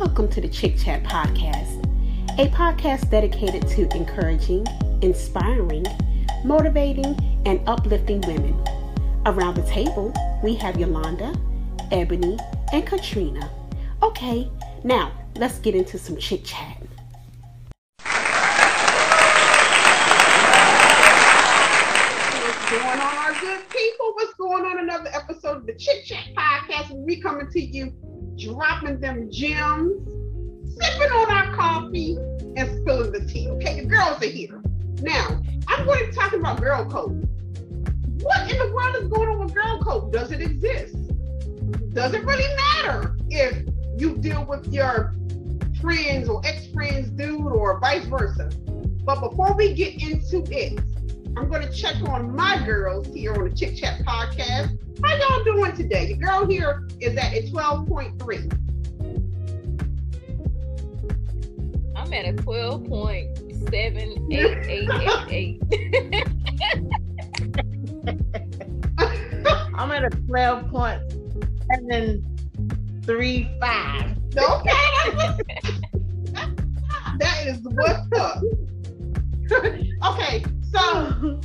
Welcome to the Chick Chat Podcast, a podcast dedicated to encouraging, inspiring, motivating, and uplifting women. Around the table, we have Yolanda, Ebony, and Katrina. Okay, now let's get into some chit chat. What's going on, our good people? What's going on? Another episode of the Chit Chat Podcast. We coming to you, dropping them gems, sipping on our coffee, and spilling the tea. Okay, the girls are here. Now, I'm going to be talking about girl code. What in the world is going on with girl code? Does it exist? Does it really matter if you deal with your friends or ex-friends dude or vice versa? But before we get into it, I'm going to check on my girls here on the Chick Chat podcast. How y'all doing today? The girl here is at a 12.3. I'm at a 12.78888. I'm at a 12.735. Okay, that is what's up. okay, so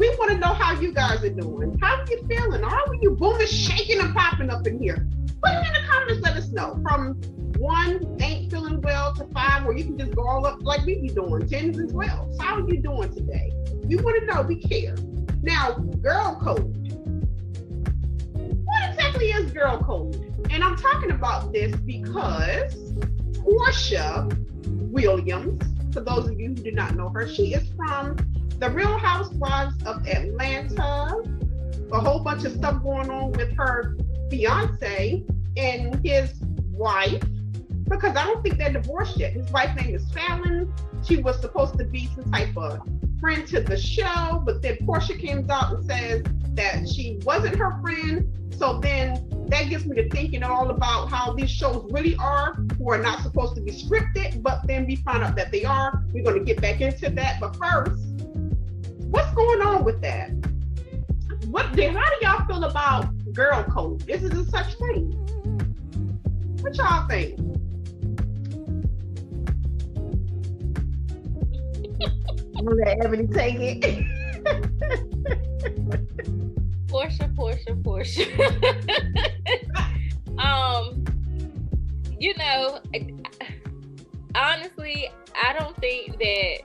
we want to know how you guys are doing. How are you feeling? Are you booming, shaking, and popping up in here? Put it in the comments. Let us know. From one ain't feeling well to five, where you can just go all up like we be doing, tens and twelves. How are you doing today? We want to know. We care. Now, girl code. What exactly is girl code? And I'm talking about this because Porsha Williams, for those of you who do not know her, she is from the Real Housewives of Atlanta. A whole bunch of stuff going on with her fiance and his wife, because I don't think they're divorced yet. His wife's name is Fallon. She was supposed to be some type of friend to the show, but then Porsha comes out and says that she wasn't her friend. So then that gets me to thinking all about how these shows really are, who are not supposed to be scripted, but then we find out that they are. We're going to get back into that. But first, what's going on with that? What then how do y'all feel about girl code? This Is it a such thing? What y'all think? I'm gonna let Ebony take it. Porsha, Porsha, Porsha. um, you know, honestly, I don't think that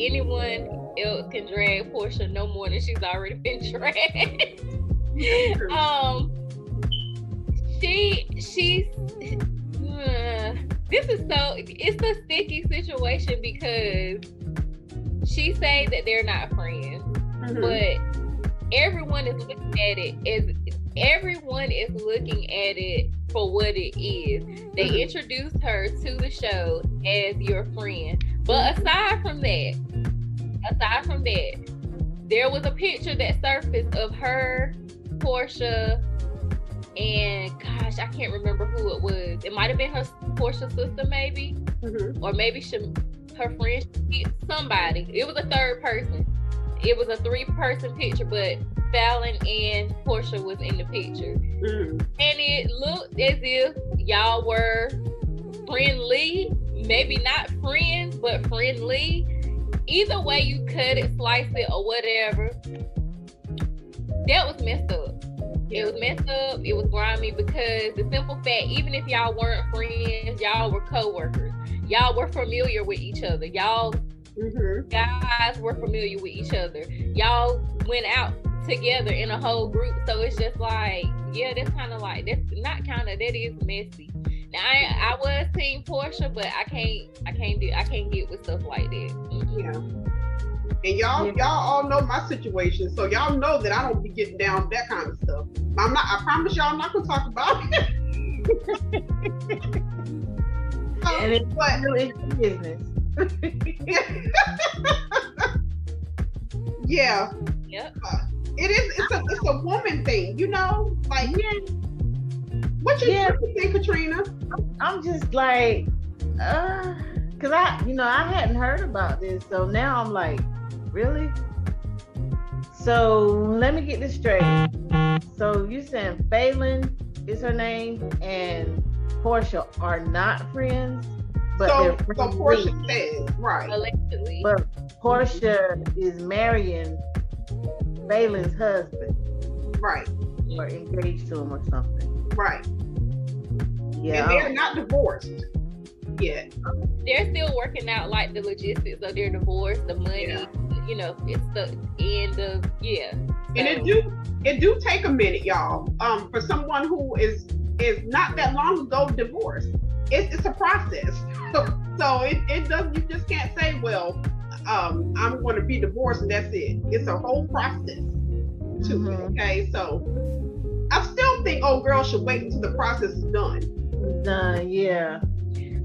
anyone else can drag Porsha no more than she's already been dragged. um, she she's uh, this is so it's a sticky situation because she say that they're not friends, Mhm. but everyone is looking at it as everyone is looking at it for what it is. They Mhm. introduced her to the show as your friend. But aside from that, aside from that, there was a picture that surfaced of her, Porsha, and gosh, I can't remember who it was. It might have been her Porsha's sister, maybe, Mhm. or maybe she, her friend, somebody. It was a third person. It was a three-person picture, but Fallon and Porsha was in the picture, Mhm. and it looked as if y'all were friendly. Maybe not friends, but friendly. Either way you cut it, slice it, or whatever, that was messed up. It was messed up. It was grimy because the simple fact, even if y'all weren't friends, y'all were co-workers. Y'all were familiar with each other. Y'all Mhm. guys were familiar with each other. Y'all went out together in a whole group. So it's just like, yeah, that's kind of like that's not kind of that is messy. Now I, I was team Porsha, but I can't I can't do I can't get with stuff like that. Yeah. And y'all, Yeah. y'all all know my situation, so y'all know that I don't be getting down with that kind of stuff. I'm not. I promise y'all, I'm not gonna talk about it. and it's but still it's business. yeah, Yep. it is. It's a it's a woman thing, you know. Like, Yeah, what you, Yeah. what you think, Katrina? I'm just like, uh, cause I, you know, I hadn't heard about this, so now I'm like, really? So let me get this straight. So you saying Phelan is her name, and Porsha are not friends, but so, they're so friends. Porsha says, right. Allegedly. But Porsha is marrying Balin's husband Right. or engaged to him or something. Right. Yeah. And they're not divorced yet. they're still working out like the logistics of their divorce, the money, Yeah. you know, it's the end of yeah. And it do it do take a minute, y'all. Um, for someone who is is not that long ago divorced. It's it's a process. so it, it does you just can't say, well, um, I'm gonna be divorced and that's it. It's a whole process to it. Mhm. Okay. So I still think old girl should wait until the process is done. Done, yeah.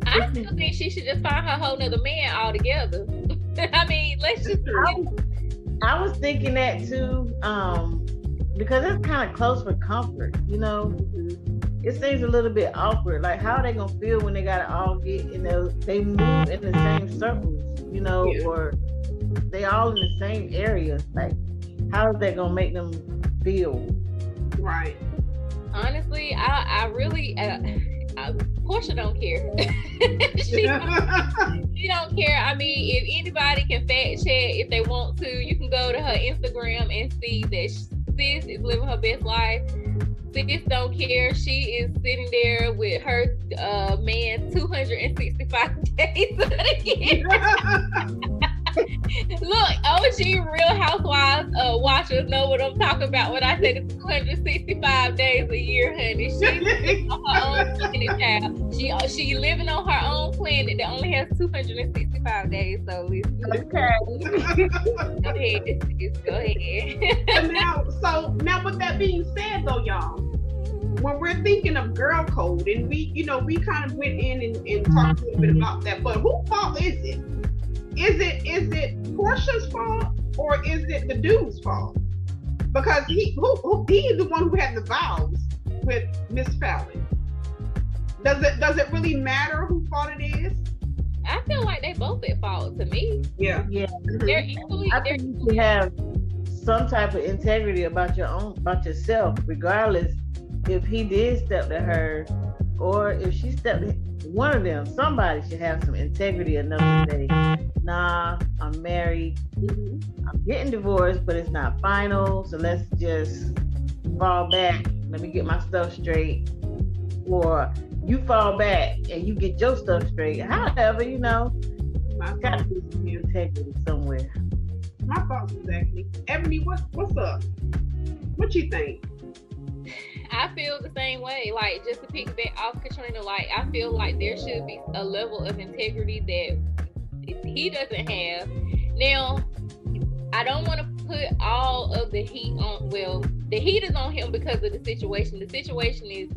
I still think she should just find her whole nother man altogether. I mean, let's just I was, I was thinking that too, um, because it's kind of close for comfort, you know. It seems a little bit awkward. Like, how are they gonna feel when they gotta all get in the they move in the same circles, you know, Yeah. or they all in the same area? Like, how is that gonna make them feel? Right. Honestly, I I really uh, I, Porsha don't care. she don't, she don't care. I mean, if anybody can fact check if they want to, you can go to her Instagram and see that sis is living her best life. Sis don't care. She is sitting there with her uh, man 265 days of the year. Look, OG Real Housewives uh, watchers know what I'm talking about when I say the 265 days a year, honey. She's on her own planet, child. She uh, she living on her own planet that only has 265 days. So listen, Okay. go ahead, go ahead. And now, so now with that being said though, y'all, when we're thinking of girl code and we, you know, we kind of went in and, and talked a little bit about that, but whose fault is it? Is it is it Porsha's fault or is it the dude's fault? Because he who, who he's the one who had the vows with Miss Fallon. Does it does it really matter who fault it is? I feel like they both at fault to me. Yeah. Yeah. Mm-hmm. They're equally. I They're think you should have some type of integrity about your own about yourself, regardless if he did step to her or if she stepped to one of them. Somebody should have some integrity enough to say, "Nah, I'm married. I'm getting divorced, but it's not final. So let's just fall back. Let me get my stuff straight." Or you fall back and you get your stuff straight. However, you know, My got to be some integrity somewhere. my thoughts exactly. Ebony, what what's up? What you think? I feel the same way. Like just to piggyback off Katrina, like I feel like there should be a level of integrity that he doesn't have. Now, I don't want to put all of the heat on. Well, the heat is on him because of the situation. The situation is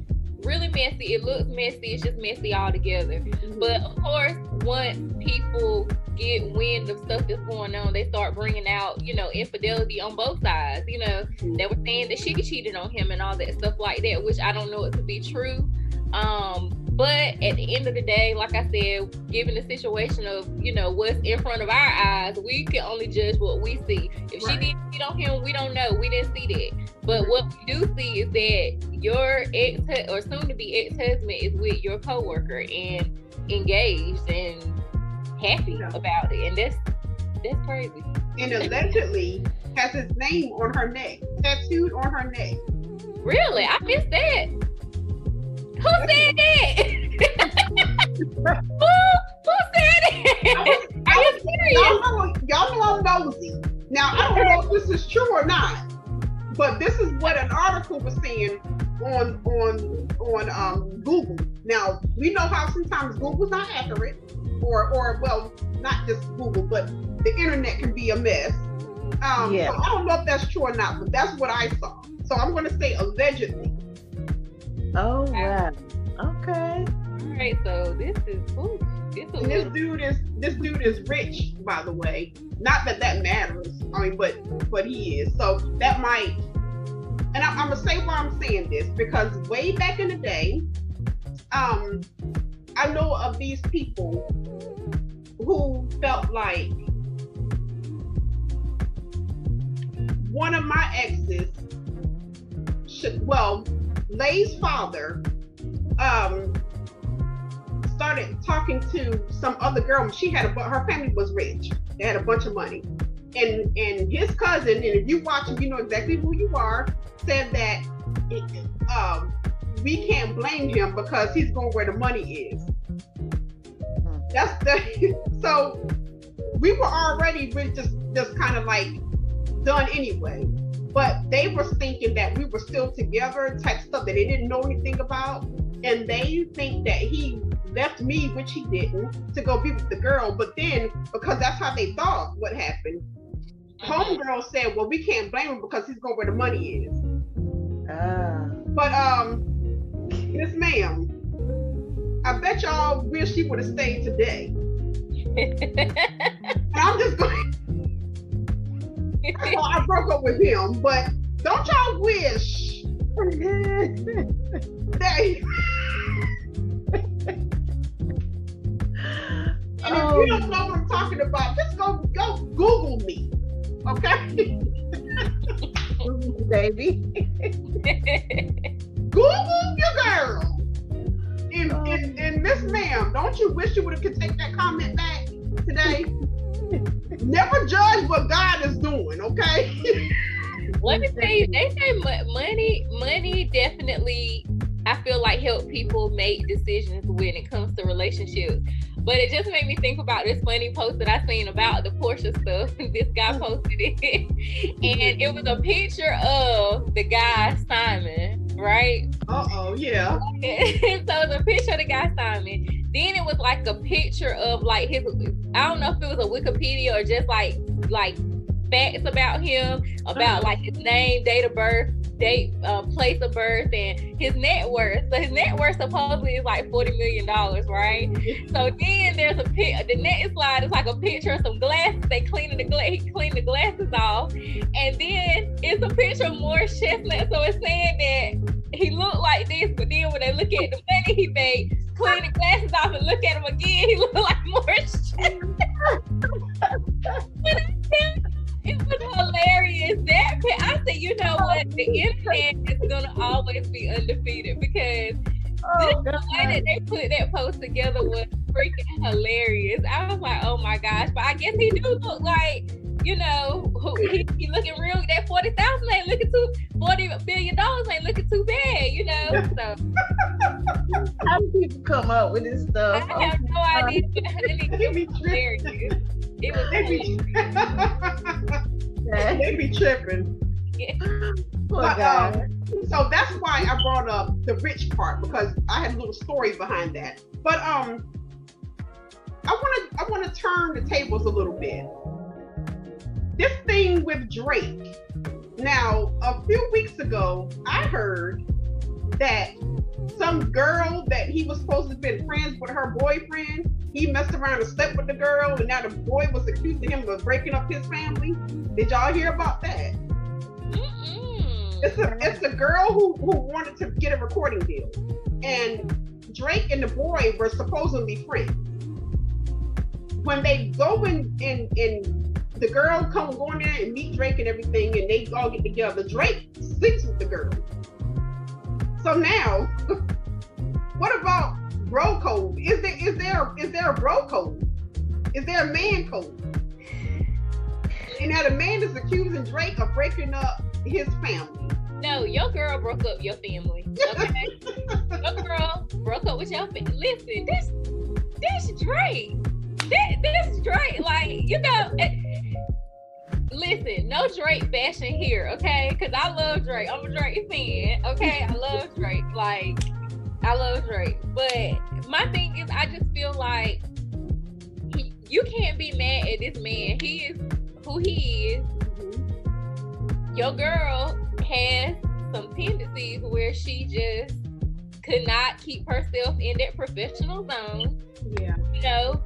really messy. It looks messy. It's just messy altogether. But of course, once people get wind of stuff that's going on, they start bringing out, you know, infidelity on both sides. You know, they were saying that she cheated on him and all that stuff like that, which I don't know it to be true. Um, but at the end of the day, like I said, given the situation of you know what's in front of our eyes, we can only judge what we see. If Right. she didn't cheat on him, we don't know. We didn't see that. But mm-hmm. what we do see is that your ex or soon to be ex husband is with your coworker and engaged and happy Yeah. about it, and that's that's crazy. and allegedly has his name on her neck, tattooed on her neck. Really, I missed that. Who said that? who, who said it? Are you serious? Y'all know, y'all know I'm nosy. Now I don't know if this is true or not, but this is what an article was saying on on on um, Google. Now we know how sometimes Google's not accurate, or or well, not just Google, but the internet can be a mess. Um, Yeah. So I don't know if that's true or not, but that's what I saw. So I'm going to say allegedly. Oh wow. Okay. All right, so this is ooh, this And this little dude is this dude is rich, by the way. Not that that matters. I mean, but but he is. So that might. And I, I'm gonna say why I'm saying this because way back in the day, um, I know of these people who felt like one of my exes should well, Lay's father, um, started talking to some other girl. She had a her family was rich. They had a bunch of money, and and his cousin. And if you watch him, you know exactly who you are. Said that um, we can't blame him because he's going where the money is. That's the so we were already just just kind of like done anyway. But they were thinking that we were still together, type stuff that they didn't know anything about. And they think that he left me, which he didn't, to go be with the girl. But then, because that's how they thought what happened, homegirl said, Well, we can't blame him because he's going where the money is. Ah. But um, Miss Ma'am, I bet y'all wish he would have stayed today. I'm just going. I broke up with him, but don't y'all wish that? And if you don't know what I'm talking about, just go go Google me, okay? Google baby. Google your girl. And, and, and Miss Ma'am, don't you wish you would have could take that comment back today? Never judge what God is doing, okay? Let me tell you, they say money, money definitely. I feel like help people make decisions when it comes to relationships. But it just made me think about this funny post that I seen about the Porsha stuff. this guy posted it, and it was a picture of the guy Simon, right? Uh oh, yeah. so it's a picture of the guy Simon. Then it was like a picture of like his. I don't know if it was a Wikipedia or just like like facts about him, about like his name, date of birth, date, uh, place of birth, and his net worth. So his net worth supposedly is like forty million dollars, right? So then there's a pic. The net slide is like a picture of some glasses. They cleaning the gla- he cleaned the glasses off, and then it's a picture of Morris Chestnut. So it's saying that he looked like this, but then when they look at the money he made, clean the glasses off and look at him again, he looked like Morris Chestnut. it was hilarious. That I said, you know oh, what? The internet is gonna always be undefeated because oh, the way that they put that post together was freaking hilarious. I was like, oh my gosh! But I guess he do look like you know, he, he looking real. That forty thousand ain't looking too forty billion dollars ain't looking too bad, you know. So how do people come up with this stuff? I have no idea. it was hilarious. It was they be, they be tripping. Yeah. But, um, so that's why I brought up the rich part because I had a little story behind that. But um, I want to I want to turn the tables a little bit. This thing with Drake. Now, a few weeks ago, I heard that some girl that he was supposed to have been friends with her boyfriend he messed around and slept with the girl, and now the boy was accusing him of breaking up his family. Did y'all hear about that? Mm-mm. It's a it's a girl who who wanted to get a recording deal, and Drake and the boy were supposedly friends. When they go in and and the girl come going there and meet Drake and everything, and they all get together. Drake sleeps with the girl. So now, what about bro code? Is there is there is there a bro code? Is there a man code? And now the man is accusing Drake of breaking up his family. No, your girl broke up your family. Okay, your girl broke up with your family. Listen, this this Drake, this, this Drake, like you know. It, listen, no Drake bashing here, okay? Because I love Drake. I'm a Drake fan, okay? I love Drake. Like, I love Drake, but my thing is, I just feel like he, you can't be mad at this man. He is who he is. Your girl has some tendencies where she just could not keep herself in that professional zone. Yeah. You know,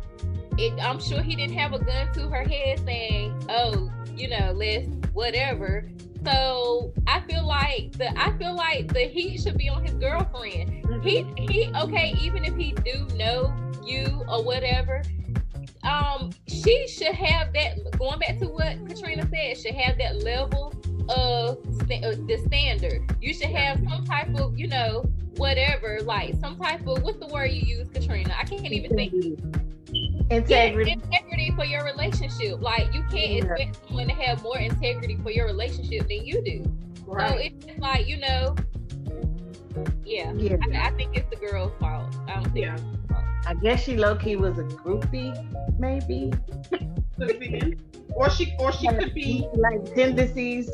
it, I'm sure he didn't have a gun to her head saying, "Oh, you know, let's whatever." So I feel like the I feel like the heat should be on his girlfriend. Mm-hmm. He he okay, even if he do know you or whatever, um, she should have that. Going back to what Katrina said, should have that level of uh, the standard. You should have some type of, you know, whatever, like some type of what's the word you use, Katrina? I can't can't even think. Integrity. Yeah, integrity for your relationship. Like you can't Yeah. expect someone to have more integrity for your relationship than you do. So it's just like you know, yeah. Yeah. I, I think it's the girl's fault. I don't think. Yeah. it's his fault. I guess she low key was a groupie, maybe. Or she or she could be like tendencies.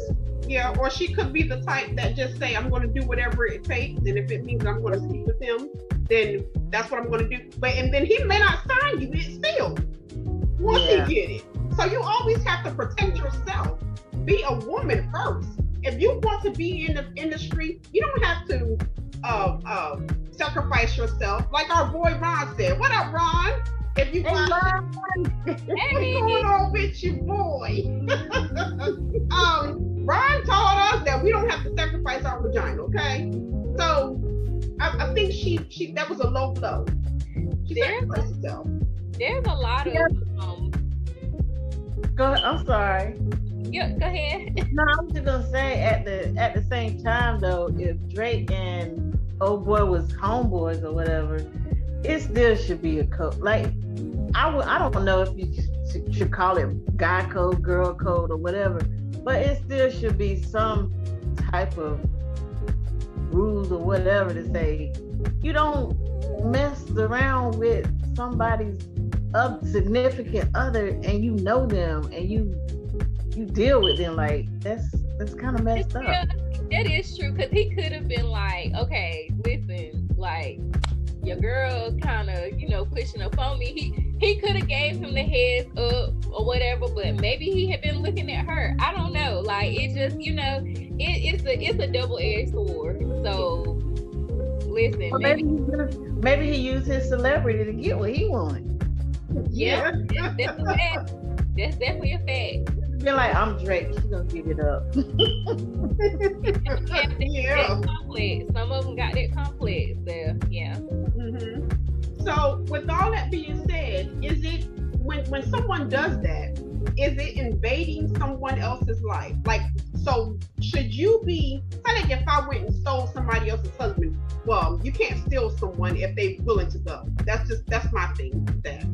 yeah, or she could be the type that just say I'm gonna do whatever it takes, and if it means I'm gonna sleep with him, then that's what I'm gonna do. But and then he may not sign you, it's still once Yeah. he get it. So you always have to protect yourself. Be a woman first. If you want to be in the industry, you don't have to uh, uh, sacrifice yourself. Like our boy Ron said. What up, Ron? If you Hey. What's going on with you, boy? um, Ron told us that we don't have to sacrifice our vagina, okay? So I, I think she she that was a low blow. She There- sacrificed herself. There's a lot of um. Go, I'm sorry. Yeah, go ahead. No, I was just gonna say at the at the same time though, if Drake and old boy was homeboys or whatever, it still should be a code. Like I I don't know if you should, call it guy code, girl code, or whatever, but it still should be some type of rules or whatever to say you don't mess around with somebody's of significant other and you know them and you you deal with them like that's that's kind of messed up. That is true. Cause he could have been like, okay, listen, like your girl kind of, you know, pushing up on me. He he could have gave him the heads up or whatever, but maybe he had been looking at her. I don't know. Like it just, you know, it, it's a it's a double edged sword. So listen, Or maybe maybe he used, maybe he used his celebrity to get what he wanted. yeah, that's, that's a fact. That's definitely a fact. Be like, I'm Drake. She gonna give it up. Yeah, Yeah. complex. Some of them got that complex there. Yeah. So with all that being said, is it when when someone does that, is it invading someone else's life? Like, so should you be? Say like if I went and stole somebody else's husband, well, you can't steal someone if they're willing to go. That's just that's my thing. That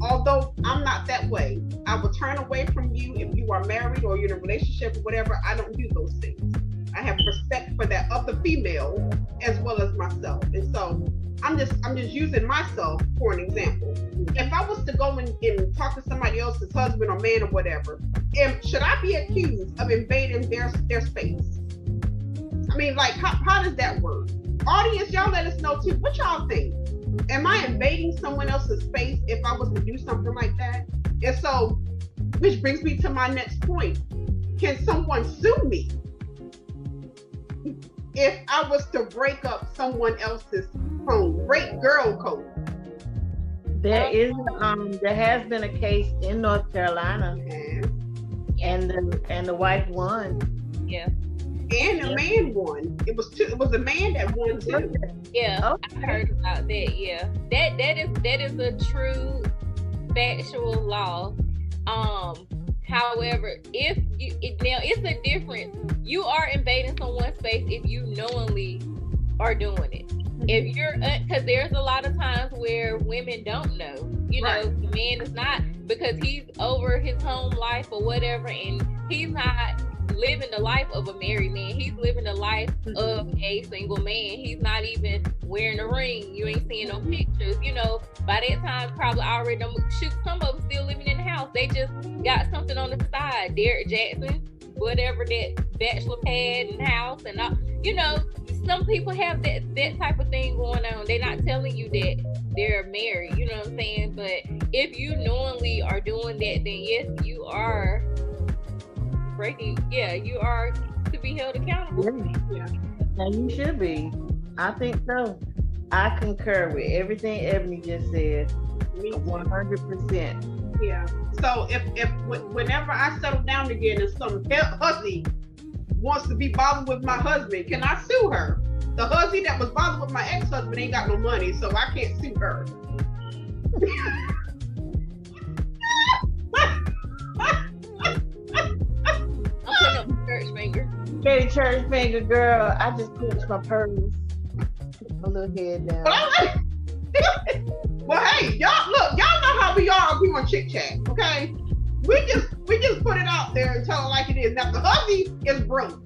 although I'm not that way, I will turn away from you if you are married or you're in a relationship or whatever. I don't do those things. I have respect for that of the female as well as myself, and so I'm just I'm just using myself for an example. If I was to go and, and talk to somebody else's husband or man or whatever, am, should I be accused of invading their their space? I mean, like how, how does that work? Audience, y'all let us know too. What y'all think? Am I invading someone else's space if I was to do something like that? And so, which brings me to my next point. Can someone sue me if I was to break up someone else's home? Break girl code. There is um there has been a case in North Carolina And, and the and the wife won. Yeah. and the Yeah. man won. It was two, it was a man that won too. Yeah. Okay. I heard about that. Yeah, that that is that is a true factual law. Um, however, if you it, now it's a difference. You are invading someone's space if you knowingly are doing it. If mhm. you're, uh, because there's a lot of times where women don't know. You know, Right. the man is not because he's over his home life or whatever, and he's not living the life of a married man. He's living the life of a single man. He's not even wearing a ring. You ain't seeing no pictures. You know, by that time, probably already shoot. Some of them still living in the house. They just got something on the side. Derek Jackson, whatever that bachelor pad and house and all. You know, some people have that that type of thing going on. They're not telling you that they're married. You know what I'm saying? But if you knowingly are doing that, then yes, you are breaking. Yeah, you are to be held accountable. Yeah. And you should be. I think so. I concur with everything Ebony just said. Me. One hundred percent. Yeah. So if if whenever I settle down again and some hussy wants to be bothered with my husband, can I sue her? The hussy that was bothered with my ex-husband ain't got no money, so I can't sue her. church finger. Betty Church finger girl, I just pinched my purse. My little head down. But I'm like, well, doing chit chat, okay? We just we just put it out there and tell it like it is. Now the hubby is broke.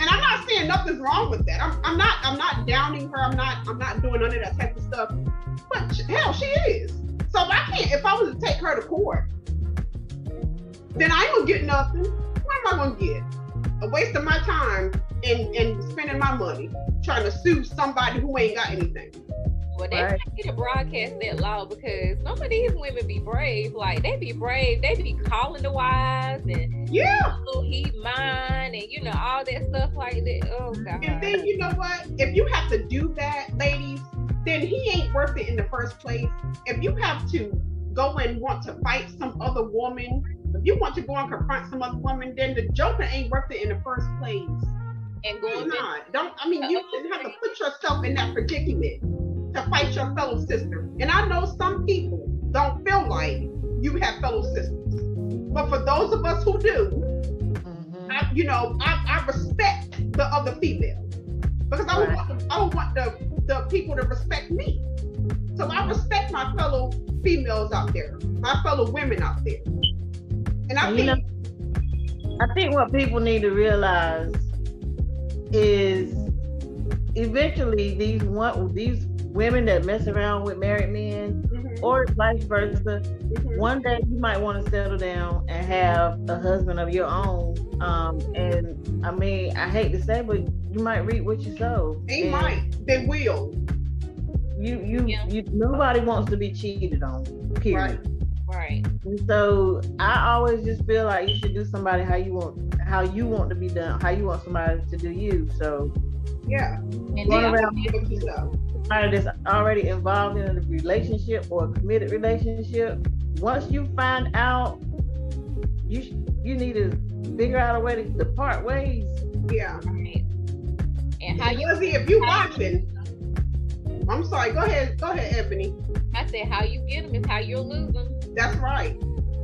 And I'm not saying nothing's wrong with that. I'm, I'm not I'm not downing her. I'm not I'm not doing none of that type of stuff. But hell, she is. So if I can't, if I was to take her to court, then I ain't gonna get nothing. What am I gonna get? A waste of my time and and spending my money trying to sue somebody who ain't got anything. Well, they right. need to broadcast that law because some of these women be brave. Like they be brave. They be calling the wives and yeah, little heat mine and you know all that stuff like that. Oh god. And then you know what? If you have to do that, ladies, then he ain't worth it in the first place. If you have to go and want to fight some other woman, if you want to go and confront some other woman, then the joker ain't worth it in the first place. And going not. Don't I mean you shouldn't have to put yourself in that predicament to fight your fellow sister. And I know some people don't feel like you have fellow sisters. But for those of us who do, mm-hmm. I, you know, I, I respect the other female because I don't want the, I don't want the the people to respect me. So I respect my fellow females out there, my fellow women out there. And I you think know, I think what people need to realize is eventually these one these women that mess around with married men mm-hmm. or vice versa, mm-hmm. one day you might want to settle down and have a husband of your own. Um, and I mean, I hate to say, but you might reap what you sow. They might. They will. You you yeah. you nobody wants to be cheated on. Period. Right. Right. And so I always just feel like you should do somebody how you want how you want to be done, how you want somebody to do you. So yeah. And going around somebody that's already involved in a relationship or a committed relationship, once you find out you you need to figure out a way to, to part ways. Yeah. Right. And how you see if you watching. I'm sorry. Go ahead. Go ahead, Ebony. I said how you get them is how you'll lose them. That's right.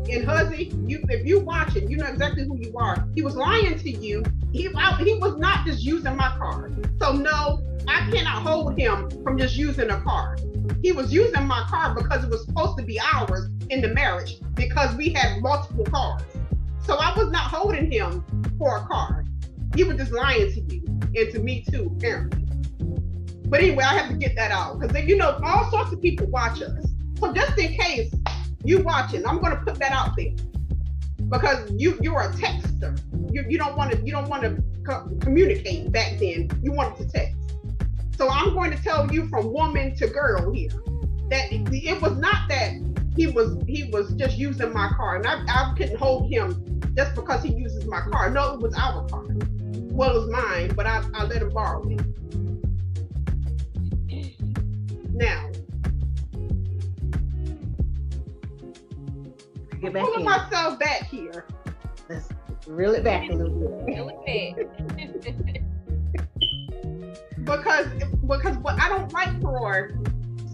And Huzzy, you if you watching, you know exactly who you are. He was lying to you. He I, he was not just using my car. So no, I cannot hold him from just using a car. He was using my car because it was supposed to be ours in the marriage because we had multiple cars. So I was not holding him for a car. He was just lying to you and to me too, apparently. But anyway, I have to get that out because you know all sorts of people watch us. So just in case you watching, I'm going to put that out there because you you're a texter. You, you don't want to you don't want to co- communicate back then. You wanted to text. So I'm going to tell you from woman to girl here that it, it was not that he was he was just using my car and I, I couldn't hold him just because he uses my car. No, it was our car. Well, it was mine, but I, I let him borrow it. Now, Get back pulling in. myself back here. Let's reel it back a little bit. Reel it back. because because what I don't like for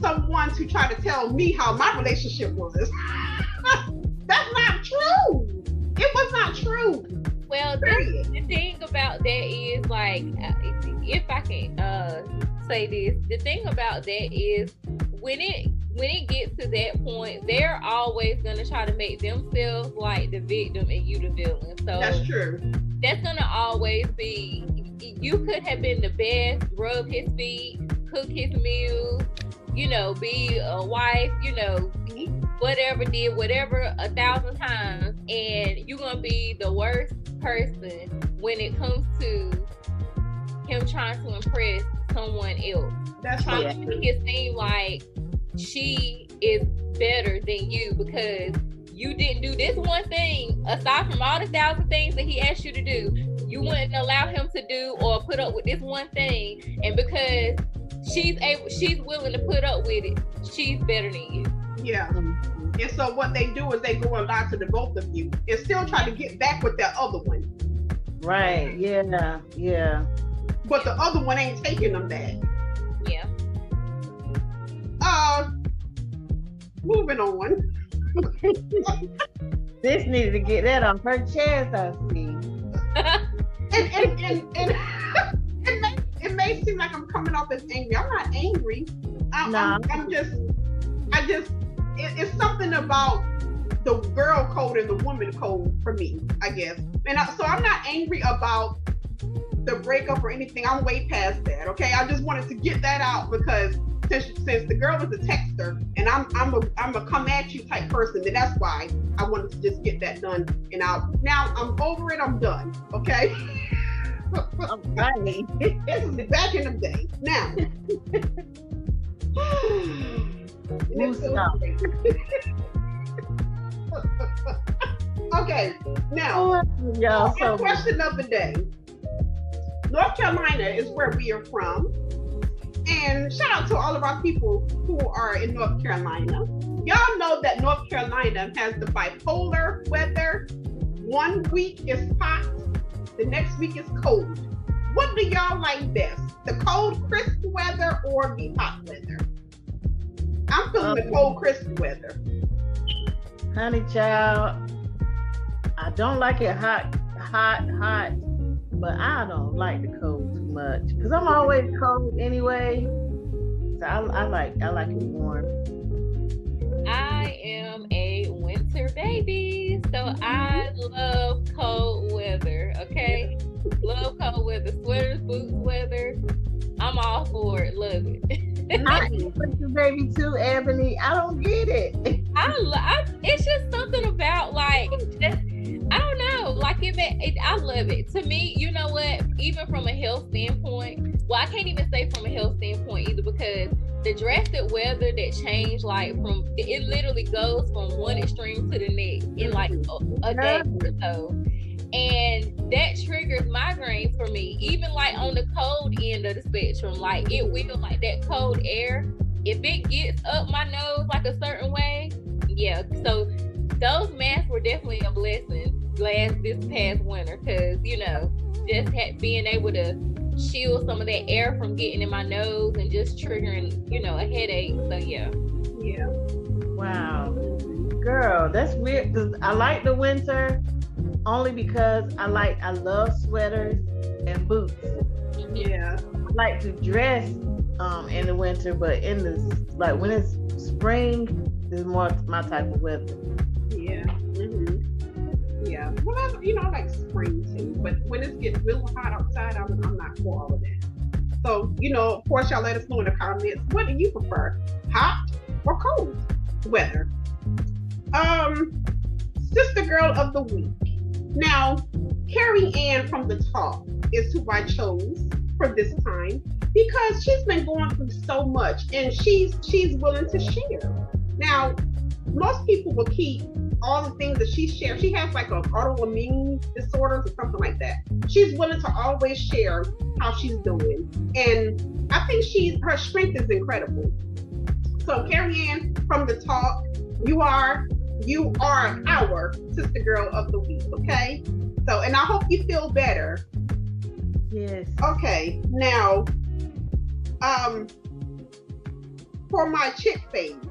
someone to try to tell me how my relationship was. That's not true. It was not true. Well, the, the thing about that is like, uh, if I can uh, say this, the thing about that is when it when it gets to that point, they're always gonna try to make themselves like the victim and you the villain. So that's true. That's gonna always be. You could have been the best, rub his feet, cook his meals, you know, be a wife, you know, whatever did whatever a thousand times, and you're gonna be the worst person when it comes to him trying to impress someone else. That's trying to make it seem like she is better than you because you didn't do this one thing aside from all the thousand things that he asked you to do. You wouldn't allow him to do or put up with this one thing. And because she's able she's willing to put up with it she's better than you. Yeah. And so what they do is they go and lie to the both of you and still try to get back with that other one. Right. Yeah. Yeah. But the other one ain't taking them back. yeah uh, moving on. this needed to get that on her chest, I see. and, and, and, and it, may, it may seem like I'm coming off as angry. I'm not angry. I, nah. I'm, I'm just, I just, it, it's something about the girl code and the woman code for me, I guess. And I, so I'm not angry about the breakup or anything. I'm way past that. Okay, I just wanted to get that out because since, since the girl was a texter and I'm I'm a I'm a come at you type person, then that's why I wanted to just get that done. And I now I'm over it. I'm done. Okay. I'm this is back in the day. Now. And it feels Stop. great. okay, now Y'all so question of the day. North Carolina is where we are from. And shout out to all of our people who are in North Carolina. Y'all know that North Carolina has the bipolar weather. One week is hot, the next week is cold. What do y'all like best? The cold, crisp weather or the hot weather? I'm feeling the Um, cold, crisp weather. honey child. I don't like it hot, hot, hot, but I don't like the cold too much because I'm always cold anyway. So I, I like I like it warm. I am a winter baby, so I love cold weather. Okay, love cold weather, sweaters, boots, weather. I'm all for it. Love it. I put your baby too, Ebony. I don't get it. I, I it's just something about like just I don't know. Like it, it I love it. To me you know what? Even from a health standpoint well I can't even say from a health standpoint either because the drastic weather that changed like from it, it literally goes from one extreme to the next in like a, a day or so. And that triggers migraines for me even like on the cold end of the spectrum. Like it will like that cold air if it gets up my nose like a certain way yeah. So those masks were definitely a blessing last this past winter because you know just had, being able to shield some of that air from getting in my nose and just triggering you know a headache so yeah Yeah. Wow, girl, that's weird. Cause I like the winter only because I like I love sweaters and boots. Yeah. I like to dress um in the winter, but in the like when it's spring is more my type of weather. Yeah. hmm Yeah. I, you know, I like spring too, but when it's getting real hot outside, I'm, I'm not for all of that. So, you know, of course, y'all let us know in the comments what do you prefer, hot or cold weather? Um, sister girl of the week. Now, Carrie Ann from the talk is who I chose for this time because she's been going through so much and she's she's willing to share. Now, most people will keep all the things that she shares. She has like an autoimmune disorder or something like that. She's willing to always share how she's doing. And I think she's her strength is incredible. So Carrie Ann from the talk, you are you are our sister girl of the week, okay? So and I hope you feel better Yes. Okay, now, um, for my chick fave,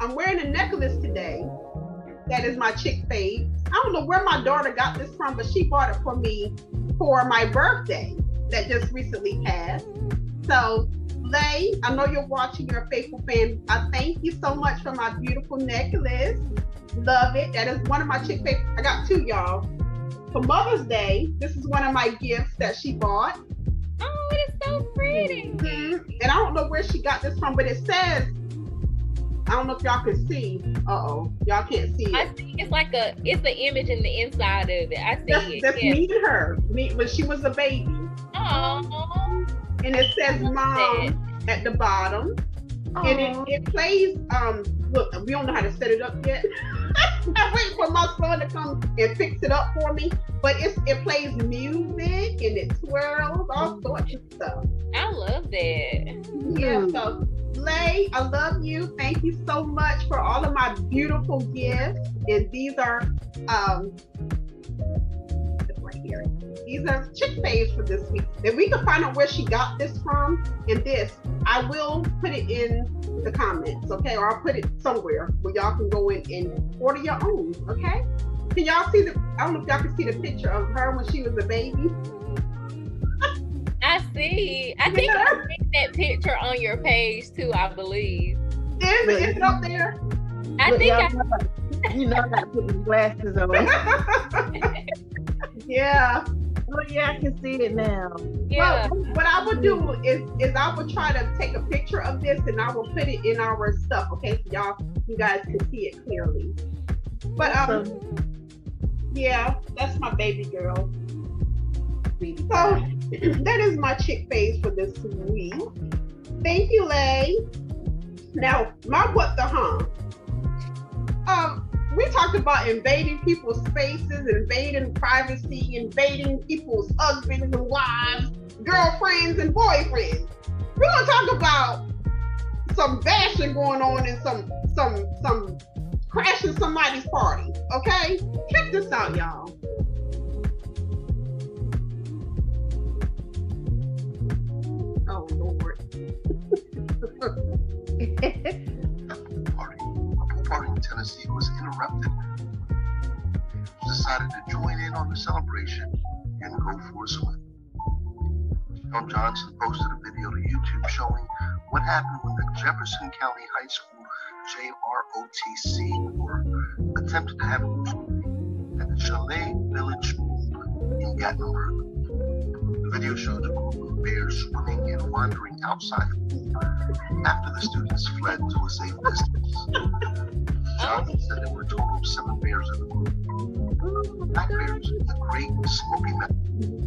I'm wearing a necklace today. That is my chick fave. I don't know where my daughter got this from, but she bought it for me for my birthday that just recently passed. So, Lay, I know you're watching, you're a faithful fan. I thank you so much for my beautiful necklace. Love it. That is one of my chick fave. I got two, y'all. For Mother's Day, this is one of my gifts that she bought. oh it is so pretty Mhm. And I don't know where she got this from, but it says, I don't know if y'all can see. Uh oh, y'all can't see it. I see it's like a it's the image in the inside of it I see That's, it that's yeah. me and her, me when she was a baby. Aww. And it says mom at the bottom. And it, it plays, um, look, we don't know how to set it up yet. I'm waiting for my son to come and fix it up for me. But it's, it plays music and it twirls, all sorts of stuff. I love that Yeah, so Lay, I love you. Thank you so much for all of my beautiful gifts. And these are um right here. These are chick faves for this week. If we can find out where she got this from and this, I will put it in the comments, okay? Or I'll put it somewhere where y'all can go in and order your own, okay? Can y'all see the I don't know if y'all can see the picture of her when she was a baby. I see I think I see that picture on your page too I believe Is, it- is it up there? I Look, think y'all I, know I- you know I gotta put my glasses on. yeah. oh yeah, I can see it now. yeah. Well, what I would do is is I would try to take a picture of this and I will put it in our stuff, okay? So y'all you guys can see it clearly. But um So, yeah, that's my baby girl. sweetie So pie. that is my chick fave for this week. Thank you, Lay. Now, my what the huh? Um, we talked about invading people's spaces, invading privacy, invading people's husbands and wives, girlfriends and boyfriends. We're gonna talk about some bashing going on and some some some crashing somebody's party. Okay, check this out, y'all. Party, a pool party in Tennessee was interrupted. People decided to join in on the celebration and go for a swim. Tom Johnson posted a video to YouTube showing what happened when the Jefferson County High School JROTC Corps attempted to have a pool party at the Chalet Village Pool in Gatlinburg. The video showed a group of bears swimming and wandering outside the pool after the students fled to a safe distance. Johnson said there were a total of seven bears in the group. Black bears in the Great Smoky Mountains.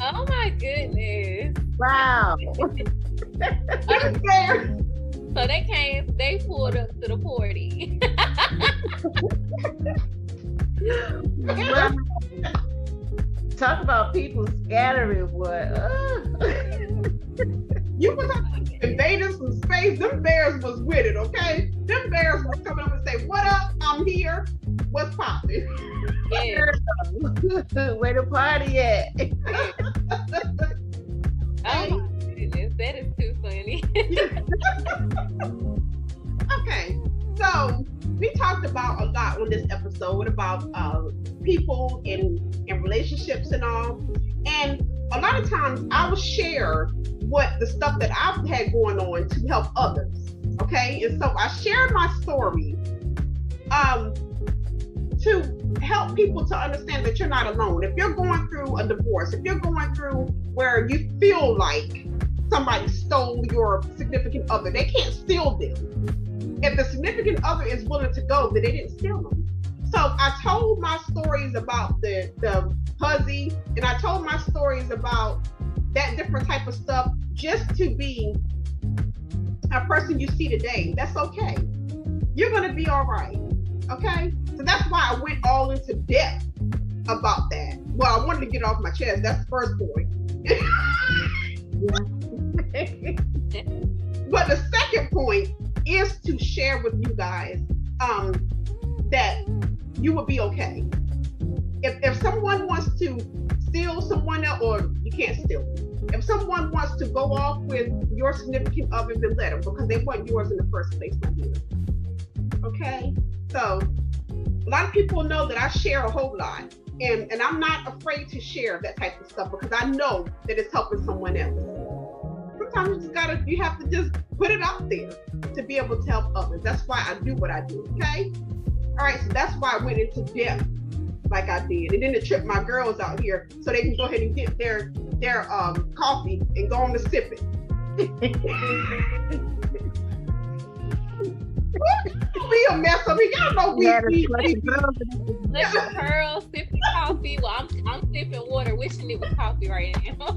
Oh my goodness. wow. There. So they came, they pulled up to the party. Wow. Talk about people scattering what? Uh. You was invaders some space. Them bears was with it, okay? Them bears was coming up and say, "What up? I'm here. What's poppin'?" yeah. Where the party at? Oh my goodness. That is too funny. Okay, so we talked about a lot on this episode about uh, people in in relationships and all, and a lot of times I will share what the stuff that I've had going on to help others. Okay, and so I share my story um, to help people to understand that you're not alone. If you're going through a divorce, if you're going through where you feel like somebody stole your significant other, they can't steal them if the significant other is willing to go, then they didn't steal them. So I told my stories about the the huzzy, and I told my stories about that different type of stuff just to be a person you see today. That's okay. You're gonna be all right. Okay. So that's why I went all into depth about that. Well, I wanted to get off my chest. That's the first point. But the second point is to share with you guys um, that you will be okay. If, if someone wants to steal someone else, or you can't steal, if someone wants to go off with your significant other, then let them because they weren't yours in the first place, my dear. Okay? So, a lot of people know that I share a whole lot. And, and I'm not afraid to share that type of stuff because I know that it's helping someone else sometimes you just gotta you have to just put it out there to be able to help others. That's why I do what I do. Okay. All right. So that's why I went into depth like I did, and then to trip my girls out here so they can go ahead and get their their um coffee and go on to sip it. Be a mess of it. Y'all know we, Yeah, we, the we, bloody girls in the- Pearl sipping coffee. Well, I'm I'm sipping water, wishing it was coffee right now.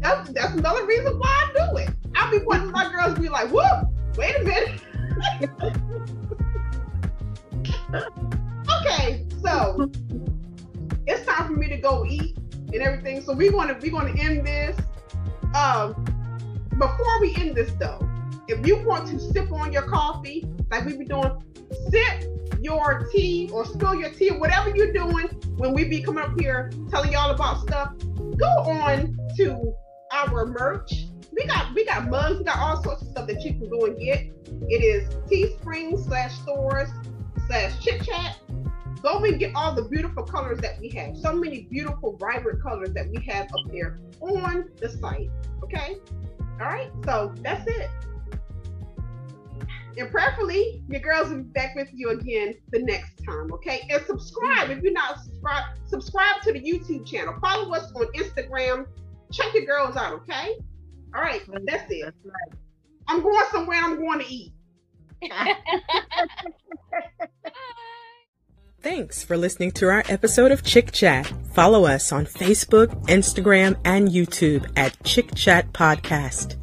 that's, that's another reason why I do it. I'll be wanting my girls to be like, whoop, wait a minute. Okay, so it's time for me to go eat and everything. So we're gonna we're gonna end this. Um before we end this though, if you want to sip on your coffee, like we be doing, sip your tea or spill your tea, whatever you're doing when we be coming up here telling y'all about stuff, go on to our merch. We got we got mugs, we got all sorts of stuff that you can go and get. It is Teespring slash stores slash chit chat. Go and get all the beautiful colors that we have. So many beautiful, vibrant colors that we have up there on the site. Okay. All right. So that's it. And prayerfully, your girls will be back with you again the next time. Okay. And subscribe if you're not subscribed. Subscribe to the YouTube channel. Follow us on Instagram. Check your girls out. Okay. All right. Mm-hmm. That's it. That's right. I'm going somewhere. I'm going to eat. Thanks for listening to our episode of Chick Chat. Follow us on Facebook, Instagram, and YouTube at Chick Chat Podcast.